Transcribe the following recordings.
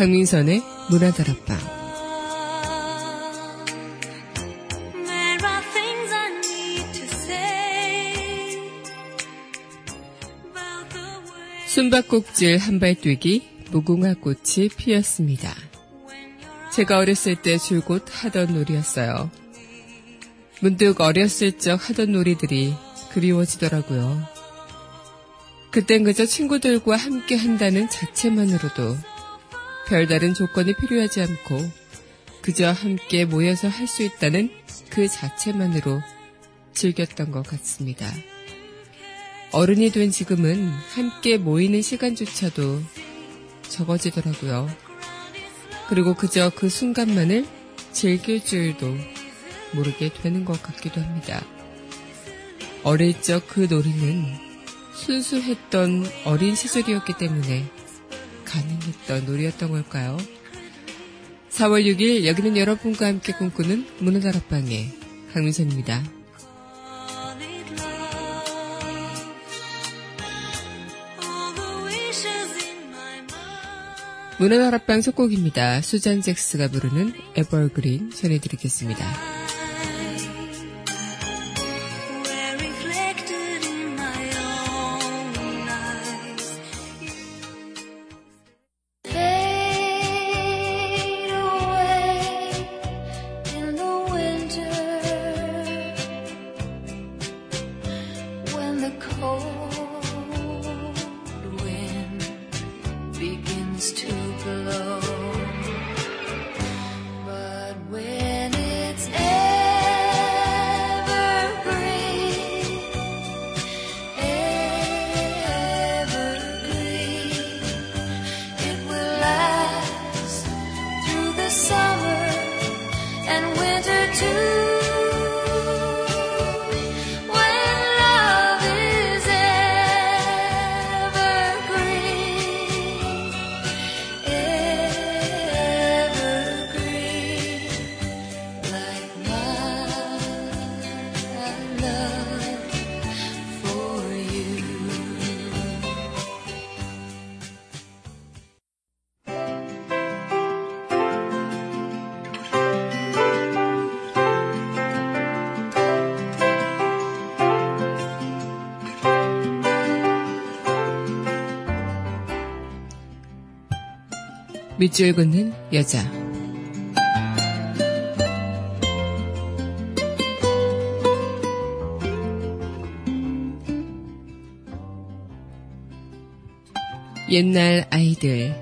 강민선의 문화다락방 숨바꼭질 한발뛰기 무궁화 꽃이 피었습니다. 제가 어렸을 때 줄곧 하던 놀이였어요. 문득 어렸을 적 하던 놀이들이 그리워지더라고요. 그땐 그저 친구들과 함께 한다는 자체만으로도 별다른 조건이 필요하지 않고 그저 함께 모여서 할 수 있다는 그 자체만으로 즐겼던 것 같습니다. 어른이 된 지금은 함께 모이는 시간조차도 적어지더라고요. 그리고 그저 그 순간만을 즐길 줄도 모르게 되는 것 같기도 합니다. 어릴 적 그 놀이는 순수했던 어린 시절이었기 때문에 가능했던 놀이였던 걸까요? 4월 6일 여기는 여러분과 함께 꿈꾸는 문화다락방의 강민선입니다. 문화다락방 속곡입니다. 수잔 잭스가 부르는 에버그린 전해드리겠습니다. 밑줄 긋는 여자. 옛날 아이들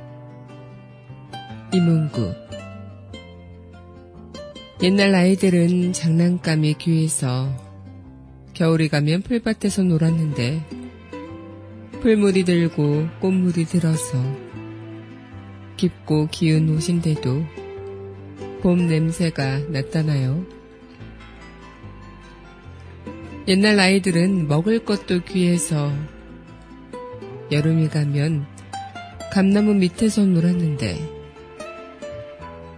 이문구 옛날 아이들은 장난감이 귀해서 겨울이 가면 풀밭에서 놀았는데 풀물이 들고 꽃물이 들어서 깊고 기운 옷인데도 봄 냄새가 났다나요? 옛날 아이들은 먹을 것도 귀해서 여름이 가면 감나무 밑에서 놀았는데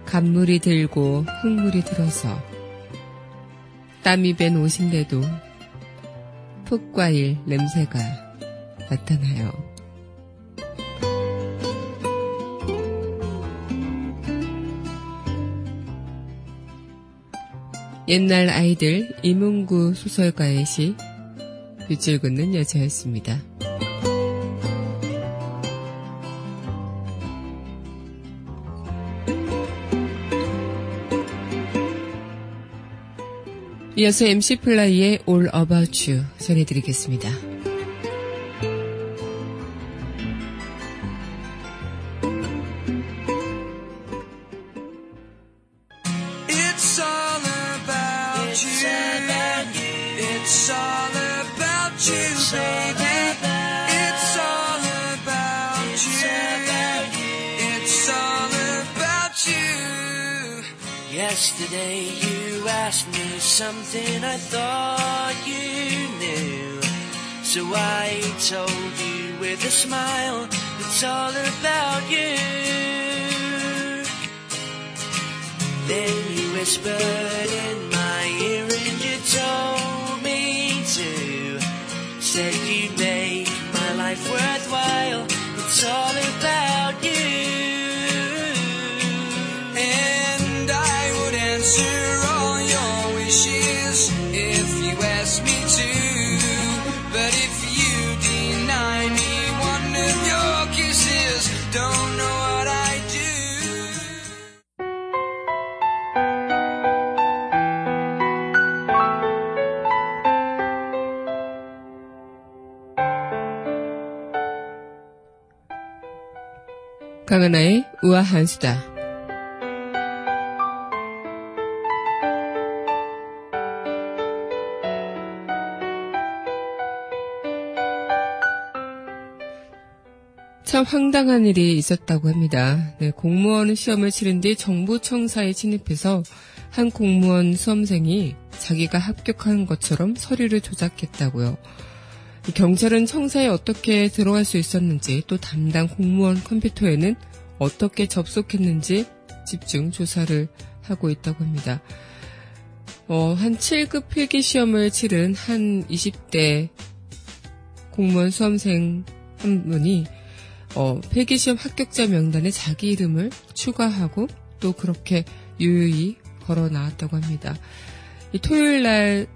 감물이 들고 흙물이 들어서 땀이 밴 옷인데도 풋과일 냄새가 나타나요. 옛날 아이들 이문구 소설가의 시 빗줄 긋는 여자였습니다. 이어서 MC 플라이의 All About You 전해드리겠습니다. Told you with a smile, it's all about you. Then you whispered in 강하나의 우아한 수다. 참 황당한 일이 있었다고 합니다. 네, 공무원 시험을 치른 뒤 정부청사에 진입해서 한 공무원 수험생이 자기가 합격한 것처럼 서류를 조작했다고요. 경찰은 청사에 어떻게 들어갈 수 있었는지 또 담당 공무원 컴퓨터에는 어떻게 접속했는지 집중 조사를 하고 있다고 합니다. 어, 한 7급 필기 시험을 치른 한 20대 공무원 수험생 한 분이 어, 필기시험 합격자 명단에 자기 이름을 추가하고 또 그렇게 유유히 걸어 나왔다고 합니다. 이 토요일 날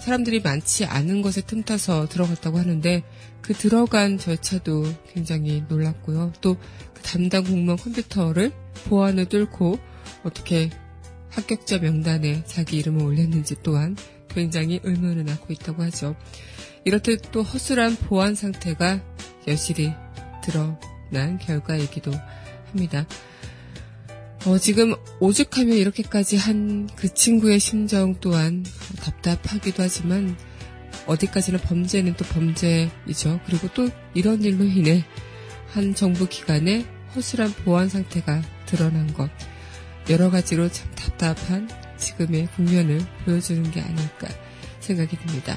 사람들이 많지 않은 것에 틈타서 들어갔다고 하는데 그 들어간 절차도 굉장히 놀랐고요. 또 그 담당 공무원 컴퓨터를 보안을 뚫고 어떻게 합격자 명단에 자기 이름을 올렸는지 또한 굉장히 의문을 낳고 있다고 하죠. 이렇듯 또 허술한 보안 상태가 여실히 드러난 결과이기도 합니다. 어, 지금 오죽하면 이렇게까지 한 그 친구의 심정 또한 답답하기도 하지만 어디까지나 범죄는 또 범죄이죠. 그리고 또 이런 일로 인해 한 정부 기관의 허술한 보안 상태가 드러난 것 여러 가지로 참 답답한 지금의 국면을 보여주는 게 아닐까 생각이 듭니다.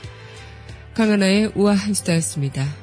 강하나의 우아한 수다였습니다.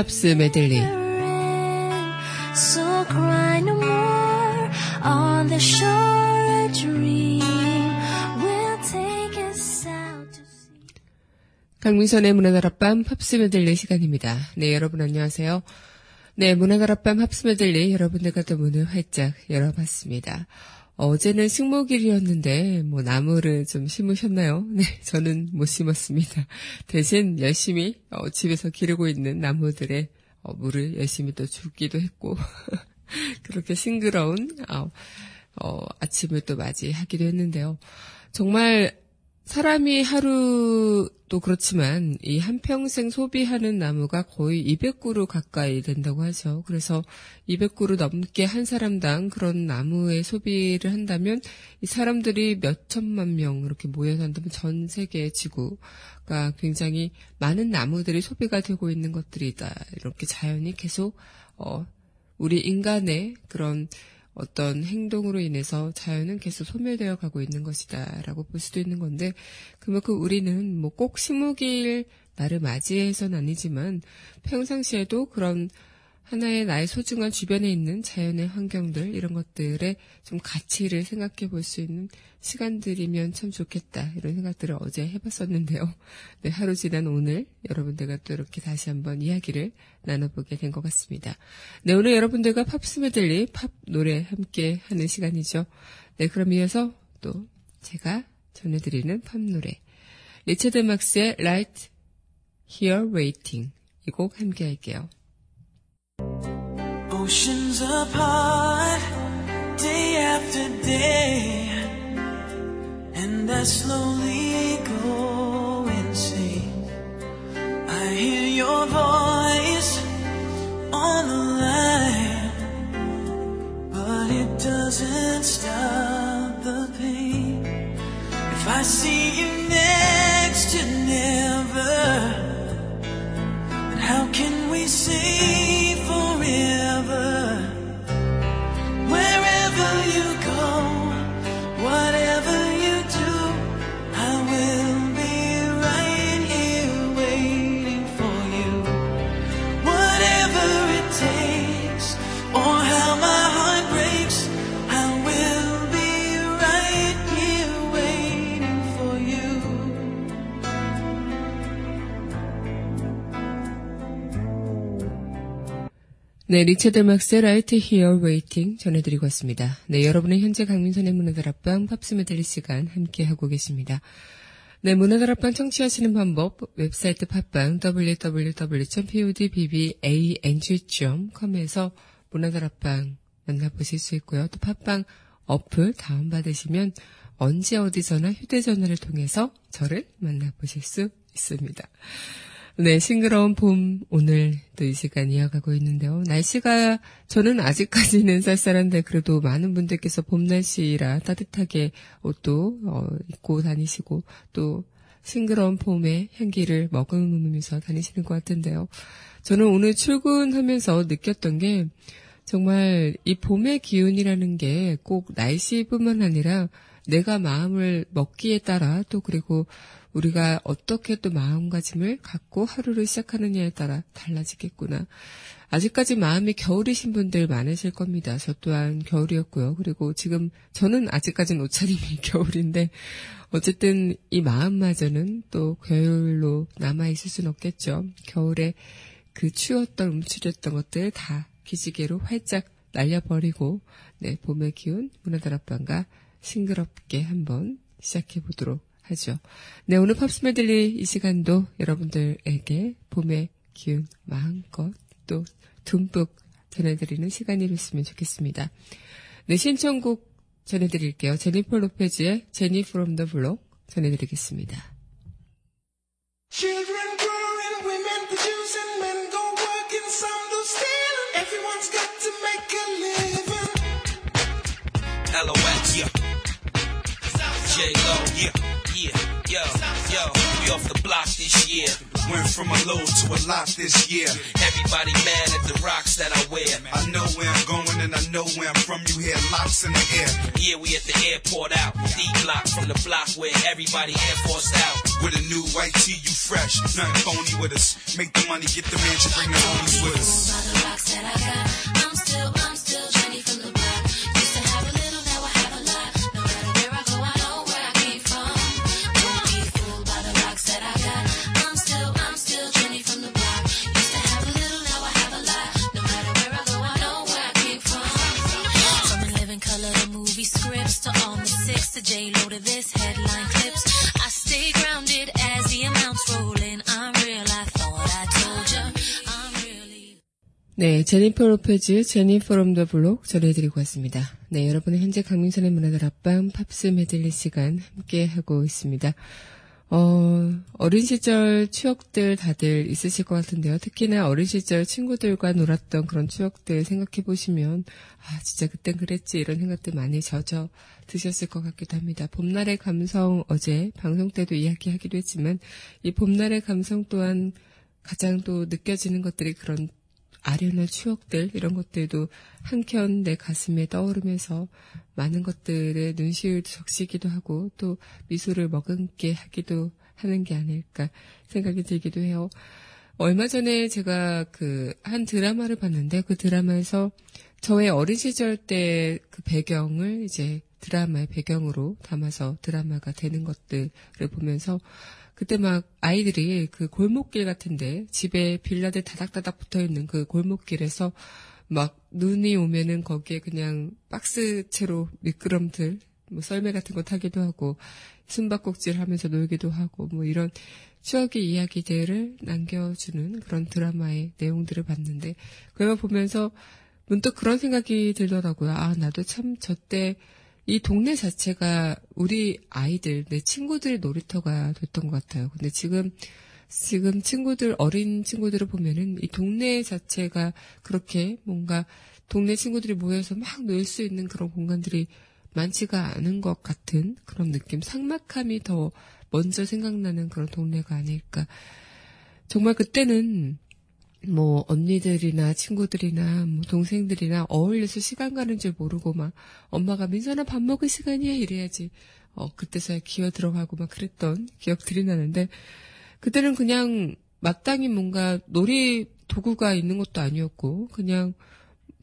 팝스 메들리. 강민선의 문화다락방 팝스 메들리 시간입니다. 네, 여러분 안녕하세요. 네, 문화다락방 팝스 메들리 여러분들과 또 문을 활짝 열어봤습니다. 어제는 식목일이었는데 뭐 나무를 좀 심으셨나요? 네, 저는 못 심었습니다. 대신 열심히 어, 집에서 기르고 있는 나무들의 어, 물을 열심히 또 주기도 했고 그렇게 싱그러운 어, 어, 아침을 또 맞이하기도 했는데요. 정말 사람이 하루도 그렇지만 이 한평생 소비하는 나무가 거의 200그루 가까이 된다고 하죠. 그래서 200그루 넘게 한 사람당 그런 나무의 소비를 한다면 이 사람들이 몇 천만 명 이렇게 모여서 한다면 전 세계 지구가 굉장히 많은 나무들이 소비가 되고 있는 것들이다. 이렇게 자연이 계속 어 우리 인간의 그런 어떤 행동으로 인해서 자연은 계속 소멸되어 가고 있는 것이다라고 볼 수도 있는 건데 그만큼 우리는 뭐 꼭 식목일 날을 맞이해서는 아니지만 평상시에도 그런 하나의 나의 소중한 주변에 있는 자연의 환경들 이런 것들의 좀 가치를 생각해 볼 수 있는 시간들이면 참 좋겠다 이런 생각들을 어제 해봤었는데요. 네, 하루 지난 오늘 여러분들과 또 이렇게 다시 한번 이야기를 나눠보게 된 것 같습니다. 네, 오늘 여러분들과 팝스 메들리 팝 노래 함께 하는 시간이죠. 네, 그럼 이어서 또 제가 전해드리는 팝 노래 리처드 막스의 Right Here Waiting 이 곡 함께 할게요. Oceans apart, day after day, and I slowly go insane. I hear your voice on the line, but it doesn't stop the pain. If I see you next to never. But how can we say 네, 리처드 막스의 Right Here Waiting 전해드리고 왔습니다. 네, 여러분은 현재 강민선의 문화다락방 팝스 메들리 시간 함께하고 계십니다. 네, 문화다락방 청취하시는 방법 웹사이트 팟빵 www.podbbang.com에서 문화다락방 만나보실 수 있고요. 또 팟빵 어플 다운받으시면 언제 어디서나 휴대전화를 통해서 저를 만나보실 수 있습니다. 네, 싱그러운 봄 오늘 또 이 시간 이어가고 있는데요. 날씨가 저는 아직까지는 쌀쌀한데 그래도 많은 분들께서 봄 날씨라 따뜻하게 옷도 어, 입고 다니시고 또 싱그러운 봄의 향기를 머금으면서 다니시는 것 같은데요. 저는 오늘 출근하면서 느꼈던 게 정말 이 봄의 기운이라는 게 꼭 날씨뿐만 아니라 내가 마음을 먹기에 따라 또 그리고 우리가 어떻게 또 마음가짐을 갖고 하루를 시작하느냐에 따라 달라지겠구나. 아직까지 마음이 겨울이신 분들 많으실 겁니다. 저 또한 겨울이었고요. 그리고 지금 저는 아직까지는 옷차림이 겨울인데 어쨌든 이 마음마저는 또 겨울로 남아있을 순 없겠죠. 겨울에 그 추웠던 움츠렸던 것들 다 기지개로 활짝 날려버리고 네 봄의 기운 문화다락방과 싱그럽게 한번 시작해 보도록 하죠. 네, 오늘 팝스 메들리 이 시간도 여러분들에게 봄의 기운 마음껏 또 듬뿍 전해드리는 시간이 됐으면 좋겠습니다. 네, 신청곡 전해드릴게요. 제니퍼 로페즈의 Jenny from the Block 전해드리겠습니다. Children growing, women producing, men go working, some do stealing. Everyone's got to make a living. LOX, yeah. J-Lo, yeah, yeah, yo, yo. We off the block this year. Went from a low to a lot this year. Everybody mad at the rocks that I wear. I know where I'm going and I know where I'm from. You hear locks in the air. Yeah, we at the airport out. D block from the block where everybody Air Force out. With a new white tee, you fresh. Nothing phony with us. Make the money, get the mansion, bring the homies with us. The rocks that I got, I'm still, I'm still J Lo to this headline clips. I stay grounded as the amounts roll in. I'm real. I thought I told ya. I'm real. 네, 제니퍼 로페즈, Jenny from the Block 전해드리고 왔습니다. 네, 여러분은 현재 강민선의 문화다락방 팝스 메들리 시간 함께 하고 있습니다. 어, 어린 시절 추억들 다들 있으실 것 같은데요. 특히나 어린 시절 친구들과 놀았던 그런 추억들 생각해 보시면, 아, 진짜 그땐 그랬지, 이런 생각들 많이 젖어 드셨을 것 같기도 합니다. 봄날의 감성, 어제 방송 때도 이야기하기도 했지만, 이 봄날의 감성 또한 가장 또 느껴지는 것들이 그런 아련한 추억들 이런 것들도 한켠 내 가슴에 떠오르면서 많은 것들에 눈시울 적시기도 하고 또 미소를 머금게 하기도 하는 게 아닐까 생각이 들기도 해요. 얼마 전에 제가 그 한 드라마를 봤는데 그 드라마에서 저의 어린 시절 때 그 배경을 이제 드라마의 배경으로 담아서 드라마가 되는 것들을 보면서 그때 막 아이들이 그 골목길 같은데 집에 빌라들 다닥다닥 붙어 있는 그 골목길에서 막 눈이 오면은 거기에 그냥 박스 채로 미끄럼틀 뭐 썰매 같은 거 타기도 하고 숨바꼭질 하면서 놀기도 하고 뭐 이런 추억의 이야기들을 남겨주는 그런 드라마의 내용들을 봤는데 그걸 보면서 문득 그런 생각이 들더라고요. 아 나도 참 저때 이 동네 자체가 우리 아이들, 내 친구들 놀이터가 됐던 것 같아요. 근데 지금, 지금 친구들, 어린 친구들을 보면은 이 동네 자체가 그렇게 뭔가 동네 친구들이 모여서 막 놀 수 있는 그런 공간들이 많지가 않은 것 같은 그런 느낌, 상막함이 더 먼저 생각나는 그런 동네가 아닐까. 정말 그때는 뭐 언니들이나 친구들이나 뭐 동생들이나 어울려서 시간 가는 줄 모르고 막 엄마가 민선아 밥 먹을 시간이야 이래야지. 어 그때서야 기어 들어가고 막 그랬던 기억들이 나는데 그때는 그냥 마땅히 뭔가 놀이 도구가 있는 것도 아니었고 그냥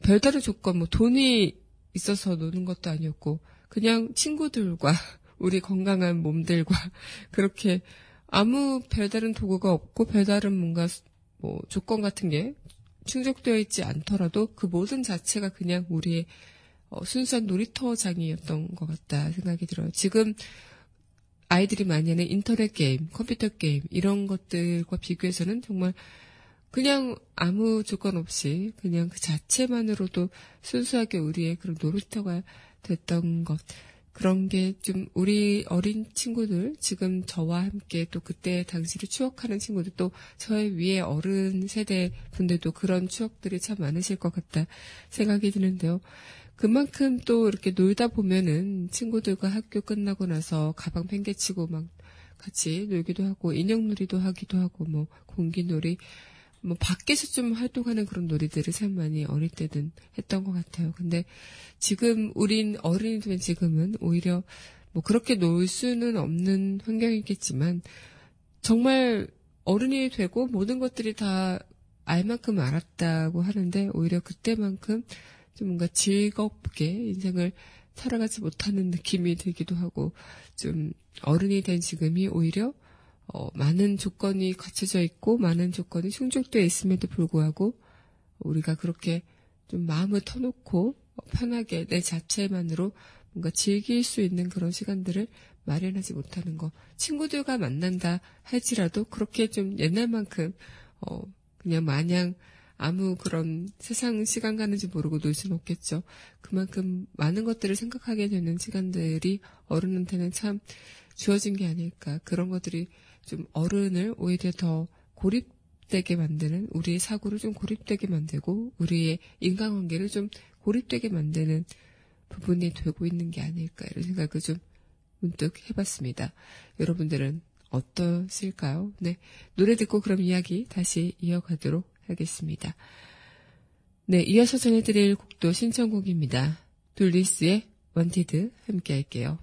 별다른 조건 뭐 돈이 있어서 노는 것도 아니었고 그냥 친구들과 우리 건강한 몸들과 그렇게 아무 별다른 도구가 없고 별다른 뭔가 뭐 조건 같은 게 충족되어 있지 않더라도 그 모든 자체가 그냥 우리의 어, 순수한 놀이터장이었던 것 같다 생각이 들어요. 지금 아이들이 많이 하는 인터넷 게임, 컴퓨터 게임 이런 것들과 비교해서는 정말 그냥 아무 조건 없이 그냥 그 자체만으로도 순수하게 우리의 그런 놀이터가 됐던 것. 그런 게 좀 우리 어린 친구들, 지금 저와 함께 또 그때 당시를 추억하는 친구들, 또 저의 위에 어른 세대 분들도 그런 추억들이 참 많으실 것 같다 생각이 드는데요. 그만큼 또 이렇게 놀다 보면은 친구들과 학교 끝나고 나서 가방 팽개치고 막 같이 놀기도 하고 인형놀이도 하기도 하고 뭐 공기놀이 뭐 밖에서 좀 활동하는 그런 놀이들을 참 많이 어릴 때는 했던 것 같아요. 근데 지금 우린 어른이 된 지금은 오히려 뭐 그렇게 놀 수는 없는 환경이겠지만 정말 어른이 되고 모든 것들이 다 알만큼 알았다고 하는데 오히려 그때만큼 좀 뭔가 즐겁게 인생을 살아가지 못하는 느낌이 들기도 하고 좀 어른이 된 지금이 오히려 어, 많은 조건이 갖춰져 있고 많은 조건이 충족되어 있음에도 불구하고 우리가 그렇게 좀 마음을 터놓고 편하게 내 자체만으로 뭔가 즐길 수 있는 그런 시간들을 마련하지 못하는 거. 친구들과 만난다 할지라도 그렇게 좀 옛날만큼 어, 그냥 마냥 아무 그런 세상 시간 가는지 모르고 놀 수는 없겠죠. 그만큼 많은 것들을 생각하게 되는 시간들이 어른한테는 참 주어진 게 아닐까. 그런 것들이 좀 어른을 오히려 더 고립되게 만드는 우리의 사고를 좀 고립되게 만들고 우리의 인간관계를 좀 고립되게 만드는 부분이 되고 있는 게 아닐까 이런 생각을 좀 문득 해봤습니다. 여러분들은 어떠실까요? 네. 노래 듣고 그럼 이야기 다시 이어가도록 하겠습니다. 네. 이어서 전해드릴 곡도 신청곡입니다. 둘리스의 원티드 함께 할게요.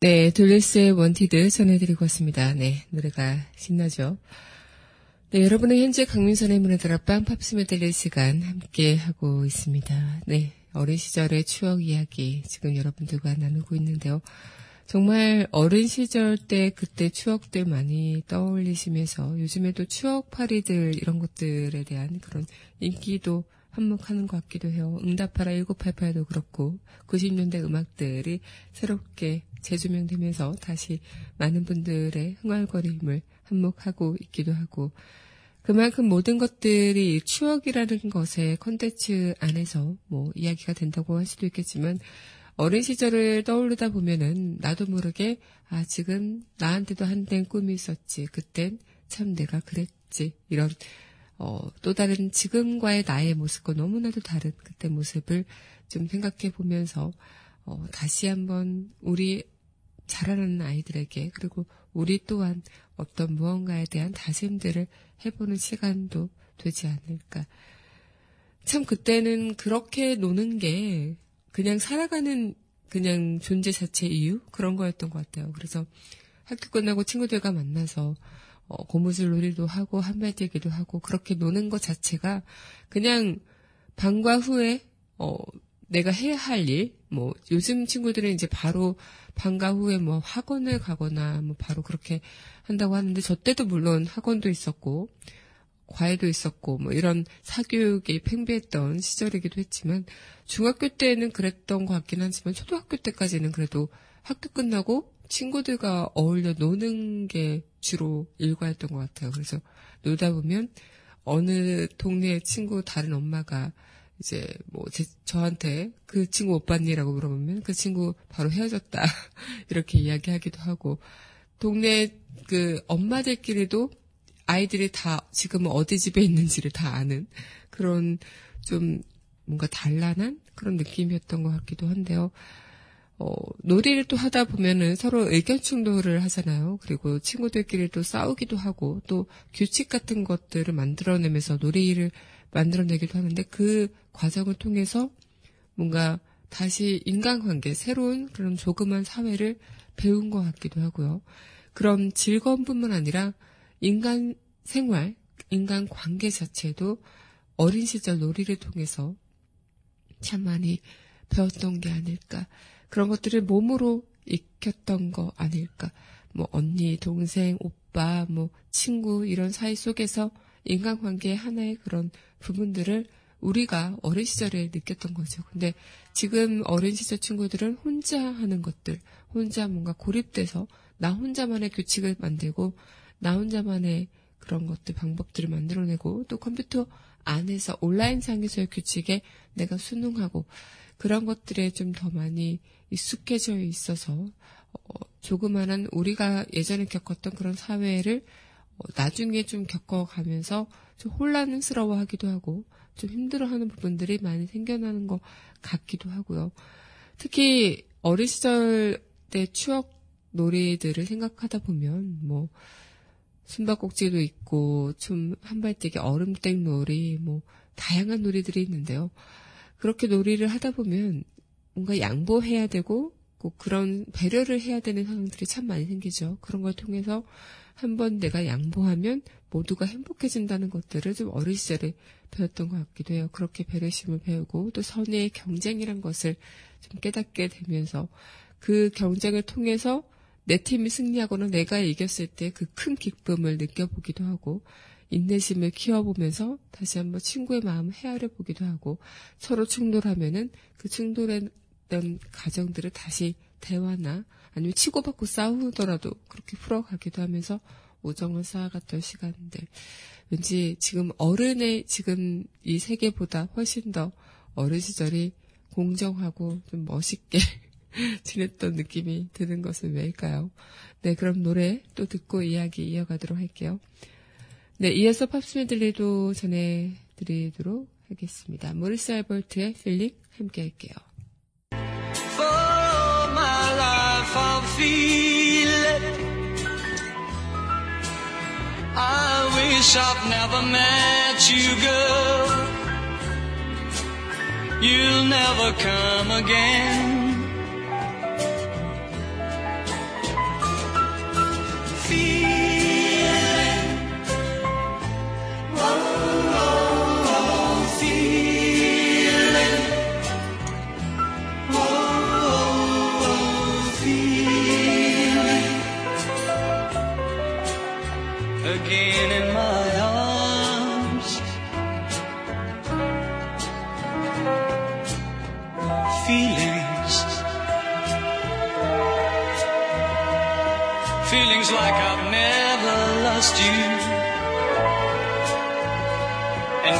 네, 둘리스의 Wanted 전해드리고 왔습니다. 네, 노래가 신나죠? 네, 여러분은 현재 강민선의 문화다락방 팝스 메들리 시간 함께 하고 있습니다. 네, 어린 시절의 추억 이야기 지금 여러분들과 나누고 있는데요. 정말 어린 시절 때 그때 추억들 많이 떠올리시면서 요즘에도 추억팔이들 이런 것들에 대한 그런 인기도 한몫하는 것 같기도 해요. 응답하라 1988도 그렇고 90년대 음악들이 새롭게 재조명되면서 다시 많은 분들의 흥얼거림을 한몫하고 있기도 하고 그만큼 모든 것들이 추억이라는 것의 컨텐츠 안에서 뭐 이야기가 된다고 할 수도 있겠지만 어린 시절을 떠오르다 보면은 나도 모르게 아 지금 나한테도 한땐 꿈이 있었지 그땐 참 내가 그랬지 이런 어, 또 다른 지금과의 나의 모습과 너무나도 다른 그때 모습을 좀 생각해 보면서 어, 다시 한번 우리 자라나는 아이들에게 그리고 우리 또한 어떤 무언가에 대한 다짐들을 해보는 시간도 되지 않을까. 참 그때는 그렇게 노는 게 그냥 살아가는 그냥 존재 자체 이유 그런 거였던 것 같아요. 그래서 학교 끝나고 친구들과 만나서 어, 고무줄 놀이도 하고 한발뛰기도 하고 그렇게 노는 것 자체가 그냥 방과 후에 어, 내가 해야 할 일, 뭐 요즘 친구들은 이제 바로 방과 후에 뭐 학원을 가거나 뭐 바로 그렇게 한다고 하는데 저 때도 물론 학원도 있었고 과외도 있었고 뭐 이런 사교육이 팽배했던 시절이기도 했지만 중학교 때는 그랬던 것 같긴 하지만 초등학교 때까지는 그래도 학교 끝나고 친구들과 어울려 노는 게 주로 일과였던 것 같아요. 그래서 놀다 보면 어느 동네 친구 다른 엄마가 이제 뭐 제, 저한테 그 친구 오빠니라고 물어보면 그 친구 바로 헤어졌다 이렇게 이야기하기도 하고 동네 그 엄마들끼리도 아이들이 다 지금은 어디 집에 있는지를 다 아는 그런 좀 뭔가 단란한 그런 느낌이었던 것 같기도 한데요. 어, 놀이를 또 하다 보면은 서로 의견 충돌을 하잖아요. 그리고 친구들끼리 또 싸우기도 하고 또 규칙 같은 것들을 만들어내면서 놀이를 만들어내기도 하는데 그 과정을 통해서 뭔가 다시 인간관계, 새로운 그런 조그만 사회를 배운 것 같기도 하고요. 그런 즐거움뿐만 아니라 인간 생활, 인간 관계 자체도 어린 시절 놀이를 통해서 참 많이 배웠던 게 아닐까. 그런 것들을 몸으로 익혔던 거 아닐까. 뭐 언니, 동생, 오빠, 뭐 친구 이런 사이 속에서 인간관계의 하나의 그런 부분들을 우리가 어린 시절에 느꼈던 거죠. 근데 지금 어린 시절 친구들은 혼자 하는 것들, 혼자 뭔가 고립돼서 나 혼자만의 규칙을 만들고 나 혼자만의 그런 것들, 방법들을 만들어내고 또 컴퓨터 안에서 온라인 상에서의 규칙에 내가 순응하고 그런 것들에 좀 더 많이 익숙해져 있어서 어, 조그만한 우리가 예전에 겪었던 그런 사회를 어, 나중에 좀 겪어가면서 좀 혼란스러워하기도 하고 좀 힘들어하는 부분들이 많이 생겨나는 것 같기도 하고요. 특히 어린 시절 때 추억 놀이들을 생각하다 보면 뭐 숨바꼭질도 있고 좀 한발뜨기 얼음땡 놀이 뭐 다양한 놀이들이 있는데요. 그렇게 놀이를 하다 보면 뭔가 양보해야 되고 꼭 그런 배려를 해야 되는 상황들이 참 많이 생기죠. 그런 걸 통해서 한번 내가 양보하면 모두가 행복해진다는 것들을 좀 어린 시절에 배웠던 것 같기도 해요. 그렇게 배려심을 배우고 또 선의의 경쟁이란 것을 좀 깨닫게 되면서 그 경쟁을 통해서 내 팀이 승리하거나 내가 이겼을 때 그 큰 기쁨을 느껴보기도 하고 인내심을 키워보면서 다시 한번 친구의 마음을 헤아려 보기도 하고 서로 충돌하면은 그 충돌 했던 가정들을 다시 대화나 아니면 치고받고 싸우더라도 그렇게 풀어가기도 하면서 우정을 쌓아갔던 시간들. 왠지 지금 어른의 지금 이 세계보다 훨씬 더 어린 시절이 공정하고 좀 멋있게 지냈던 느낌이 드는 것은 왜일까요? 네, 그럼 노래 또 듣고 이야기 이어가도록 할게요. 네, 이어서 팝스 메들리도 전해드리도록 하겠습니다. 모리스 알버트의 Feeling 함께 할게요. Feel it. I wish I've never met you, girl. You'll never come again.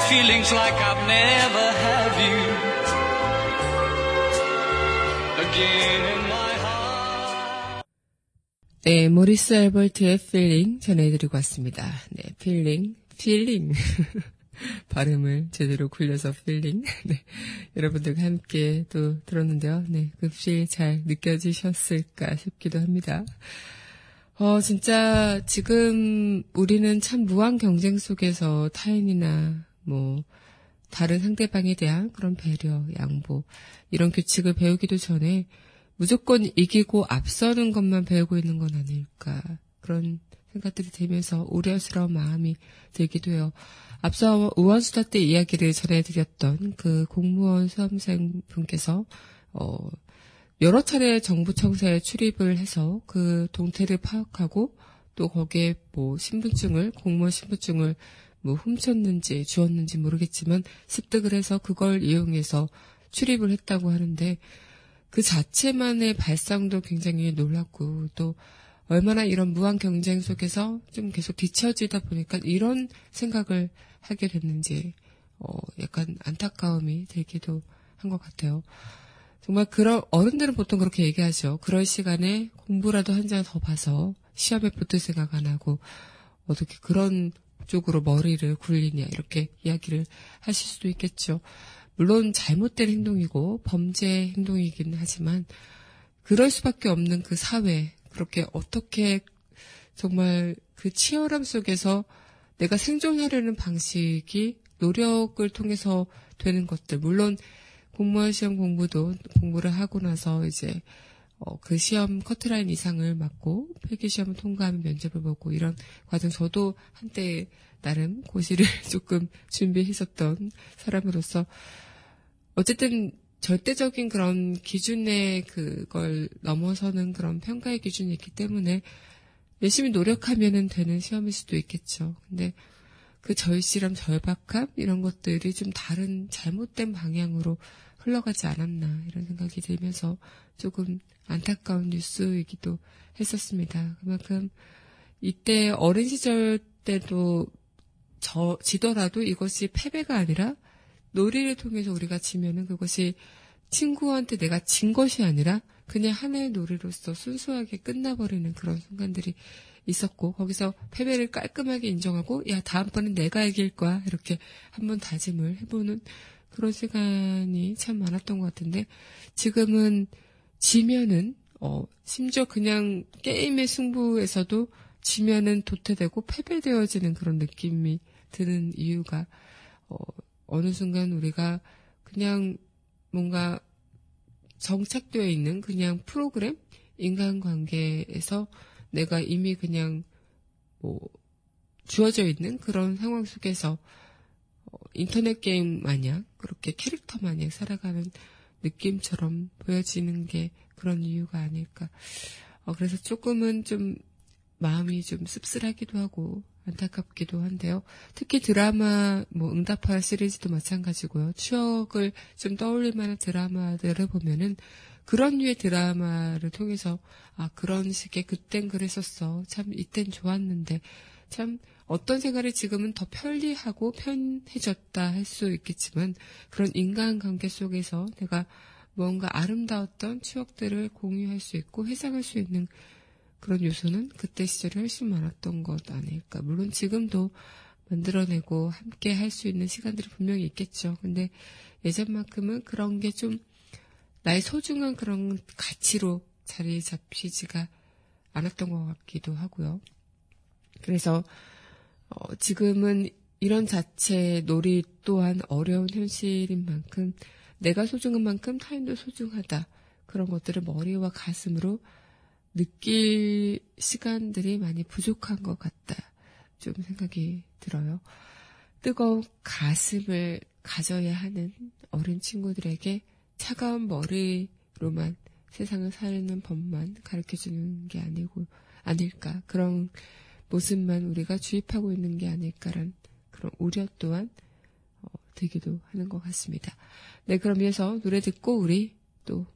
Feelings like I've never had you again. 네, 모리스 알버트의 Feeling 전해드리고 왔습니다. 네, feeling. 발음을 제대로 굴려서 feeling. 네, 여러분들과 함께 또 들었는데요. 네, 급시 잘 느껴지셨을까 싶기도 합니다. 어, 진짜 지금 우리는 참 무한 경쟁 속에서 타인이나 뭐 다른 상대방에 대한 그런 배려, 양보 이런 규칙을 배우기도 전에 무조건 이기고 앞서는 것만 배우고 있는 건 아닐까 그런 생각들이 들면서 우려스러운 마음이 들기도 해요. 앞서 우원수다 때 이야기를 전해드렸던 그 공무원 수험생 분께서 어, 여러 차례 정부 청사에 출입을 해서 그 동태를 파악하고 또 거기에 뭐 신분증을 공무원 신분증을 뭐 훔쳤는지 주었는지 모르겠지만 습득을 해서 그걸 이용해서 출입을 했다고 하는데 그 자체만의 발상도 굉장히 놀랍고 또 얼마나 이런 무한 경쟁 속에서 좀 계속 뒤처지다 보니까 이런 생각을 하게 됐는지, 어, 약간 안타까움이 들기도 한 것 같아요. 정말 그런, 어른들은 보통 그렇게 얘기하죠. 그럴 시간에 공부라도 한 장 더 봐서 시험에 붙을 생각 안 하고, 어떻게 그런 쪽으로 머리를 굴리냐, 이렇게 이야기를 하실 수도 있겠죠. 물론 잘못된 행동이고 범죄 행동이긴 하지만, 그럴 수밖에 없는 그 사회, 그렇게 어떻게 정말 그 치열함 속에서 내가 생존하려는 방식이 노력을 통해서 되는 것들. 물론 공무원 시험 공부도 공부를 하고 나서 이제 어, 그 시험 커트라인 이상을 맞고 필기 시험을 통과하면 면접을 보고 이런 과정 저도 한때 나름 고시를 조금 준비했었던 사람으로서 어쨌든 절대적인 그런 기준의 그걸 넘어서는 그런 평가의 기준이 있기 때문에 열심히 노력하면은 되는 시험일 수도 있겠죠. 근데 그 절실함, 절박함 이런 것들이 좀 다른 잘못된 방향으로 흘러가지 않았나 이런 생각이 들면서 조금 안타까운 뉴스이기도 했었습니다. 그만큼 이때 어린 시절 때도 저 지더라도 이것이 패배가 아니라 놀이를 통해서 우리가 지면은 그것이 친구한테 내가 진 것이 아니라 그냥 하나의 놀이로서 순수하게 끝나버리는 그런 순간들이 있었고 거기서 패배를 깔끔하게 인정하고 야 다음번엔 내가 이길 거야 이렇게 한번 다짐을 해보는 그런 시간이 참 많았던 것 같은데 지금은 지면은 어 심지어 그냥 게임의 승부에서도 지면은 도태되고 패배되어지는 그런 느낌이 드는 이유가 어 어느 순간 우리가 그냥 뭔가 정착되어 있는 그냥 프로그램? 인간관계에서 내가 이미 그냥 뭐 주어져 있는 그런 상황 속에서 어, 인터넷 게임 마냥 그렇게 캐릭터 마냥 살아가는 느낌처럼 보여지는 게 그런 이유가 아닐까. 어, 그래서 조금은 좀 마음이 좀 씁쓸하기도 하고 안타깝기도 한데요. 특히 드라마, 뭐, 응답하라 시리즈도 마찬가지고요. 추억을 좀 떠올릴 만한 드라마들을 보면은 그런 류의 드라마를 통해서, 아, 그런 식의 그땐 그랬었어. 참, 이땐 좋았는데, 참, 어떤 생활이 지금은 더 편리하고 편해졌다 할 수 있겠지만, 그런 인간관계 속에서 내가 뭔가 아름다웠던 추억들을 공유할 수 있고, 회상할 수 있는 그런 요소는 그때 시절이 훨씬 많았던 것 아닐까. 물론 지금도 만들어내고 함께 할 수 있는 시간들이 분명히 있겠죠. 근데 예전만큼은 그런 게 좀 나의 소중한 그런 가치로 자리 잡히지가 않았던 것 같기도 하고요. 그래서 어, 지금은 이런 자체 놀이 또한 어려운 현실인 만큼 내가 소중한 만큼 타인도 소중하다. 그런 것들을 머리와 가슴으로 느낄 시간들이 많이 부족한 것 같다. 좀 생각이 들어요. 뜨거운 가슴을 가져야 하는 어린 친구들에게 차가운 머리로만 세상을 사는 법만 가르쳐 주는 게 아니고, 아닐까. 그런 모습만 우리가 주입하고 있는 게 아닐까란 그런 우려 또한 어, 들기도 하는 것 같습니다. 네, 그럼 이어서 노래 듣고 우리 또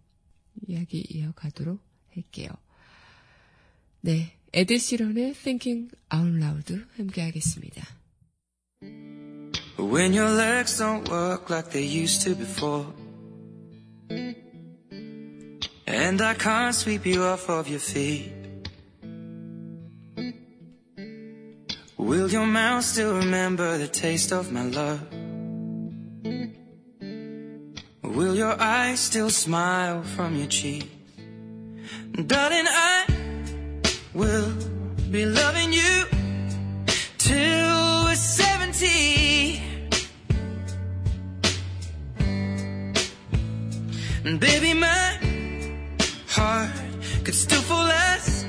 이야기 이어가도록 할게요. 네, 에드 시런의 Thinking Out Loud 함께 하겠습니다. When your legs don't work like they used to before. And I can't sweep you off of your feet. Will your mouth still remember the taste of my love? Will your eyes still smile from your cheek? Darling, I will be loving you till we're 70. And baby, my heart could still fall as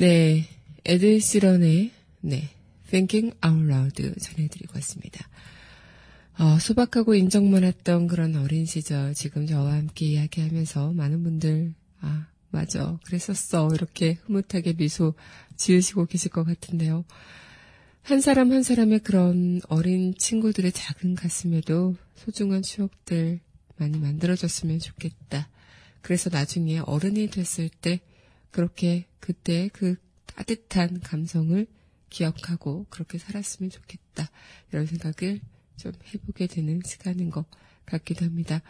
네, 에드 시런의 네, Thinking Out Loud 전해드리고 왔습니다. 어, 소박하고 인정 많았던 그런 어린 시절 지금 저와 함께 이야기하면서 많은 분들 아 맞아 그랬었어 이렇게 흐뭇하게 미소 지으시고 계실 것 같은데요. 한 사람 한 사람의 그런 어린 친구들의 작은 가슴에도 소중한 추억들 많이 만들어졌으면 좋겠다. 그래서 나중에 어른이 됐을 때 그렇게 그때 그 따뜻한 감성을 기억하고 그렇게 살았으면 좋겠다. 이런 생각을 좀 해보게 되는 시간인 것 같기도 합니다.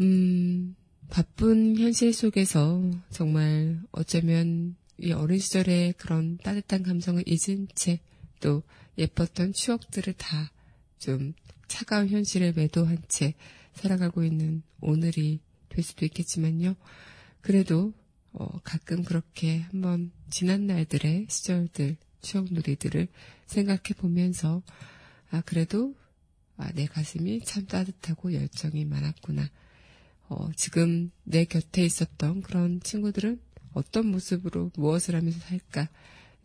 음, 바쁜 현실 속에서 정말 어쩌면 이 어린 시절의 그런 따뜻한 감성을 잊은 채 또 예뻤던 추억들을 다 좀 차가운 현실에 매도한 채 살아가고 있는 오늘이 될 수도 있겠지만요. 그래도 어, 가끔 그렇게 한번 지난 날들의 시절들, 추억놀이들을 생각해 보면서 아 그래도 아, 내 가슴이 참 따뜻하고 열정이 많았구나. 어, 지금 내 곁에 있었던 그런 친구들은 어떤 모습으로 무엇을 하면서 살까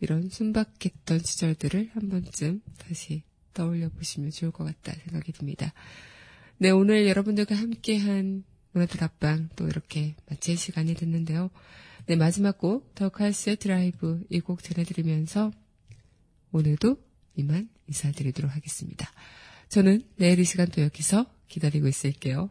이런 순박했던 시절들을 한 번쯤 다시 떠올려 보시면 좋을 것 같다 생각이 듭니다. 네, 오늘 여러분들과 함께한 문화들 앞방 또 이렇게 마칠 시간이 됐는데요. 네, 마지막 곡, 더 칼스의 드라이브 이 곡 전해드리면서 오늘도 이만 인사드리도록 하겠습니다. 저는 내일 이 시간 또 여기서 기다리고 있을게요.